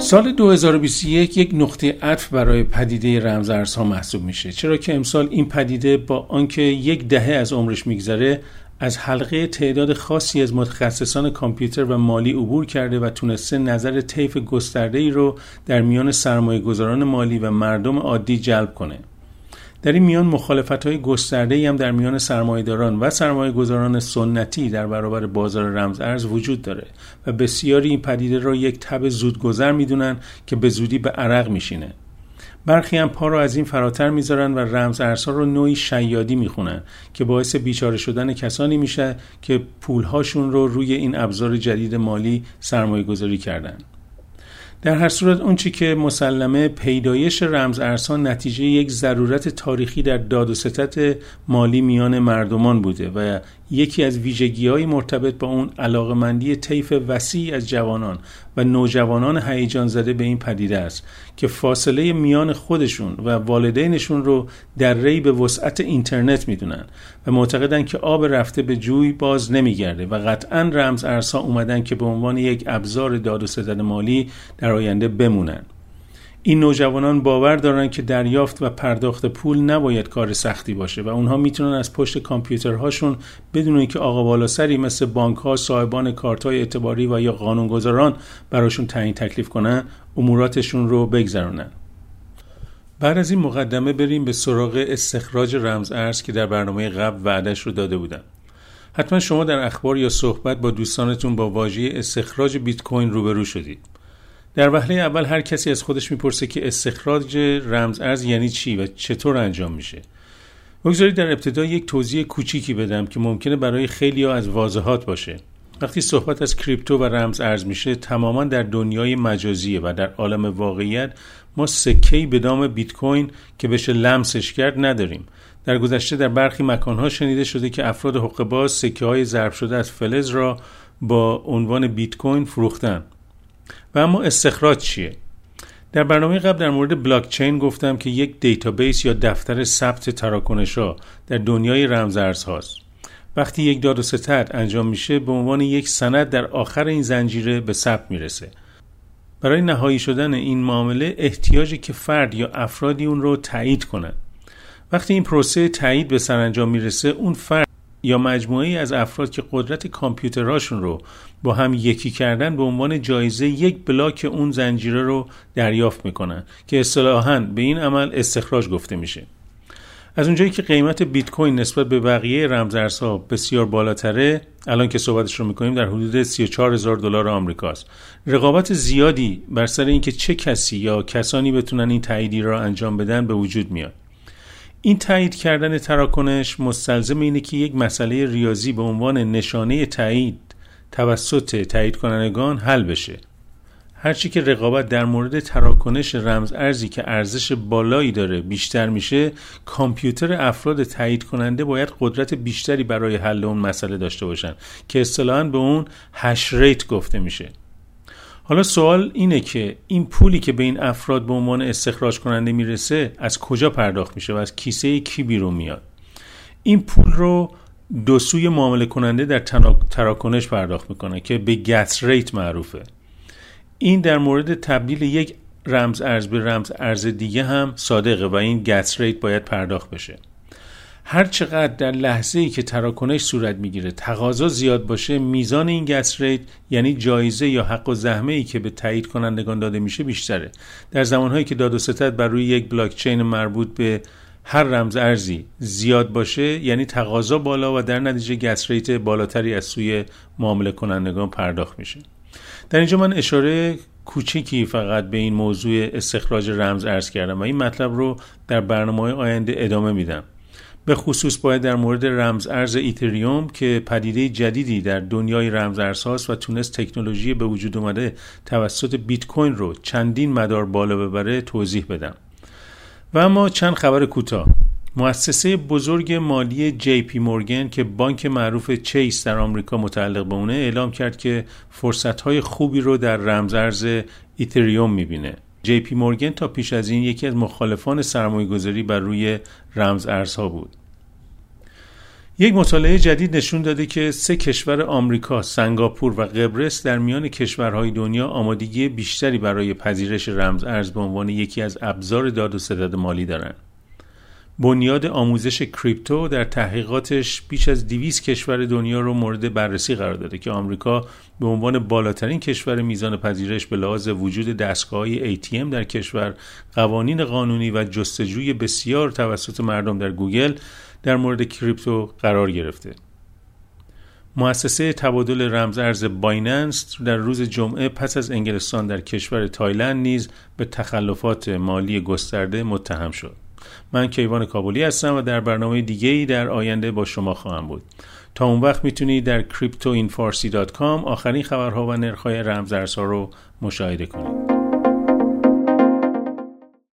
سال 2021 یک نقطه عطف برای پدیده رمزارزها محسوب میشه. چرا که امسال این پدیده با آنکه یک دهه از عمرش میگذره از حلقه تعداد خاصی از متخصصان کامپیوتر و مالی عبور کرده و تونسته نظر طیف گسترده ای رو در میان سرمایه گذاران مالی و مردم عادی جلب کنه. در این میان مخالفت های گسترده هم در میان سرمایهداران و سرمایه گذاران سنتی در برابر بازار رمز ارز وجود داره و بسیاری این پدیده را یک تب زودگذر می‌دونن که به زودی به عرق میشینه. برخی هم پا را از این فراتر می‌ذارن و رمز ارزها رو نوعی شیادی می‌خونن که باعث بیچاره شدن کسانی میشه که پولهاشون رو روی این ابزار جدید مالی سرمایه گذاری کردن. در هر صورت اونچه که مسلمه پیدایش رمز ارزها نتیجه یک ضرورت تاریخی در داد و ستت مالی میان مردمان بوده و یکی از ویژگی های مرتبط با اون علاقمندی طیف وسیع از جوانان و نوجوانان هیجان زده به این پدیده است که فاصله میان خودشون و والدینشون رو در ری به وسعت اینترنت می‌دونن و معتقدن که آب رفته به جوی باز نمیگرده و قطعا رمز ارزها اومدن که به عنوان یک ابزار داد و ستد مالی در آینده بمونن. این نوجوانان باور دارن که دریافت و پرداخت پول نباید کار سختی باشه و اونها می‌تونن از پشت کامپیوترهاشون بدون اینکه آقا بالا سری مثل بانک ها صاحبان کارت های اعتباری و یا قانونگذاران براشون تعیین تکلیف کنن اموراتشون رو بگذرونن. بعد از این مقدمه بریم به سراغ استخراج رمز ارز که در برنامه قبل وعدش رو داده بودم. حتما شما در اخبار یا صحبت با دوستانتون با واژه استخراج بیت کوین روبرو شدید. در وهله اول هر کسی از خودش می‌پرسه که استخراج رمز ارز یعنی چی و چطور انجام میشه. بگذارید در ابتدا یک توضیح کوچیکی بدم که ممکنه برای خیلی از واضحات باشه. وقتی صحبت از کریپتو و رمز ارز میشه تماما در دنیای مجازیه و در عالم واقعیت ما سکهی به نام بیت کوین که بشه لمسش کرد نداریم. در گذشته در برخی مکانها شنیده شده که افراد حقوق باز سکه های ضرب شده از فلز را با عنوان بیت کوین فروختن. و اما استخراج چیه؟ در برنامه قبل در مورد بلاک چین گفتم که یک دیتابیس یا دفتر ثبت تراکنش ها در دنیای رمزارز هاست. وقتی یک داد و ستد انجام میشه به عنوان یک سند در آخر این زنجیره به ثبت می‌رسه. برای نهایی شدن این معامله احتیاجی که فرد یا افرادی اون رو تایید کنند. وقتی این پروسه تایید به سرانجام می‌رسه اون فرد یا مجموعه از افراد که قدرت کامپیوترهاشون رو با هم یکی کردن به عنوان جایزه یک بلاک اون زنجیره رو دریافت می‌کنن که اصطلاحا به این عمل استخراج گفته میشه. از اونجایی که قیمت بیت کوین نسبت به بقیه رمزارزها بسیار بالاتره الان که صحبتش رو می‌کنیم در حدود 34 هزار دلار آمریکاست. رقابت زیادی بر سر اینکه چه کسی یا کسانی بتونن این تاییدی را انجام بدن به وجود میاد. این تایید کردن تراکنش مستلزم اینه که یک مسئله ریاضی به عنوان نشانه تایید توسط تایید کنندگان حل بشه. هرچی که رقابت در مورد تراکنش رمز ارزی که ارزش بالایی داره بیشتر میشه کامپیوتر افراد تایید کننده باید قدرت بیشتری برای حل اون مسئله داشته باشن که اصطلاحا به اون hash rate گفته میشه. حالا سوال اینه که این پولی که به این افراد به عنوان استخراج کننده می‌رسه از کجا پرداخت میشه و از کیسه کی بیرون میاد؟ این پول رو دو سوی معامله کننده در تراکنش پرداخت می‌کنه که به gas rate معروفه. این در مورد تبدیل یک رمز ارز به رمز ارز دیگه هم صادقه و این gas rate باید پرداخت بشه. هر چقدر در لحظه ای که تراکنش صورت می‌گیره تقاضا زیاد باشه میزان این gas rate یعنی جایزه یا حق‌الزحمه ای که به تایید کنندگان داده میشه بیشتره. در زمانهایی که داد و ستد بر روی یک بلاک چین مربوط به هر رمز ارزی زیاد باشه یعنی تقاضا بالا و در نتیجه گس ریت بالاتری از سوی معامله کنندگان پرداخت میشه. در اینجا من اشاره کوچیکی فقط به این موضوع استخراج رمز ارز کردم و این مطلب رو در برنامه آینده ادامه میدم. به خصوص باید در مورد رمز ارز ایتریوم که پدیده جدیدی در دنیای رمز ارزهاست و تونست تکنولوژی به وجود اومده توسط بیت کوین رو چندین مدار بالا ببره توضیح بدم. و اما چند خبر کوتاه. مؤسسه بزرگ مالی جی پی مورگن که بانک معروف چیس در آمریکا متعلق به اونه اعلام کرد که فرصتهای خوبی رو در رمزارز ایتریوم می‌بینه. جی پی مورگن تا پیش از این یکی از مخالفان سرمایه گذاری بر روی رمز ارزها بود یک مطالعه جدید نشون داده که سه کشور آمریکا، سنگاپور و قبرس در میان کشورهای دنیا آمادگی بیشتری برای پذیرش رمز ارز به عنوان یکی از ابزار داد و ستد مالی دارند. بنیاد آموزش کریپتو در تحقیقاتش بیش از 200 کشور دنیا رو مورد بررسی قرار داده که آمریکا به عنوان بالاترین کشور میزان پذیرش به لحاظ وجود دستگاه ATM در کشور قوانین قانونی و جستجوی بسیار توسط مردم در گوگل در مورد کریپتو قرار گرفته. مؤسسه تبادل رمز ارز بایننس در روز جمعه پس از انگلستان در کشور تایلند نیز به تخلفات مالی گسترده متهم شد. من کیوان کابلی هستم و در برنامه دیگه ای در آینده با شما خواهم بود. تا اون وقت می‌تونید در cryptoinfarsi.com آخرین خبرها و نرخ‌های رمزارزها رو مشاهده کنید